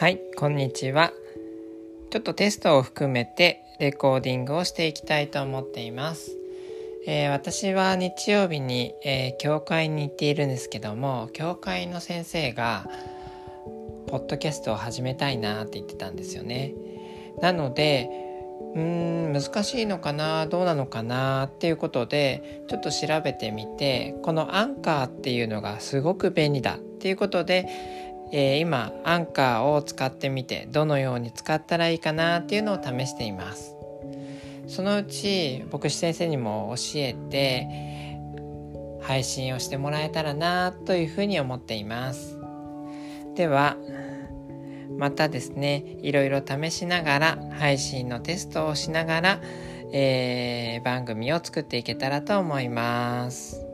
はいこんにちは。ちょっとテストを含めてレコーディングをしていきたいと思っています、えー、私は日曜日に、えー、教会に行っているんですけども教会の先生がポッドキャストを始めたいなって言ってたんですよね。なのでうーん難しいのかなどうなのかなっていうことでちょっと調べてみてこのアンカーっていうのがすごく便利だっていうことで、えー、今アンカーを使ってみてどのように使ったらいいかなっていうのを試していますそのうち牧師先生にも教えて配信をしてもらえたらなというふうに思っていますではまたですねいろいろ試しながら配信のテストをしながら、えー、番組を作っていけたらと思います。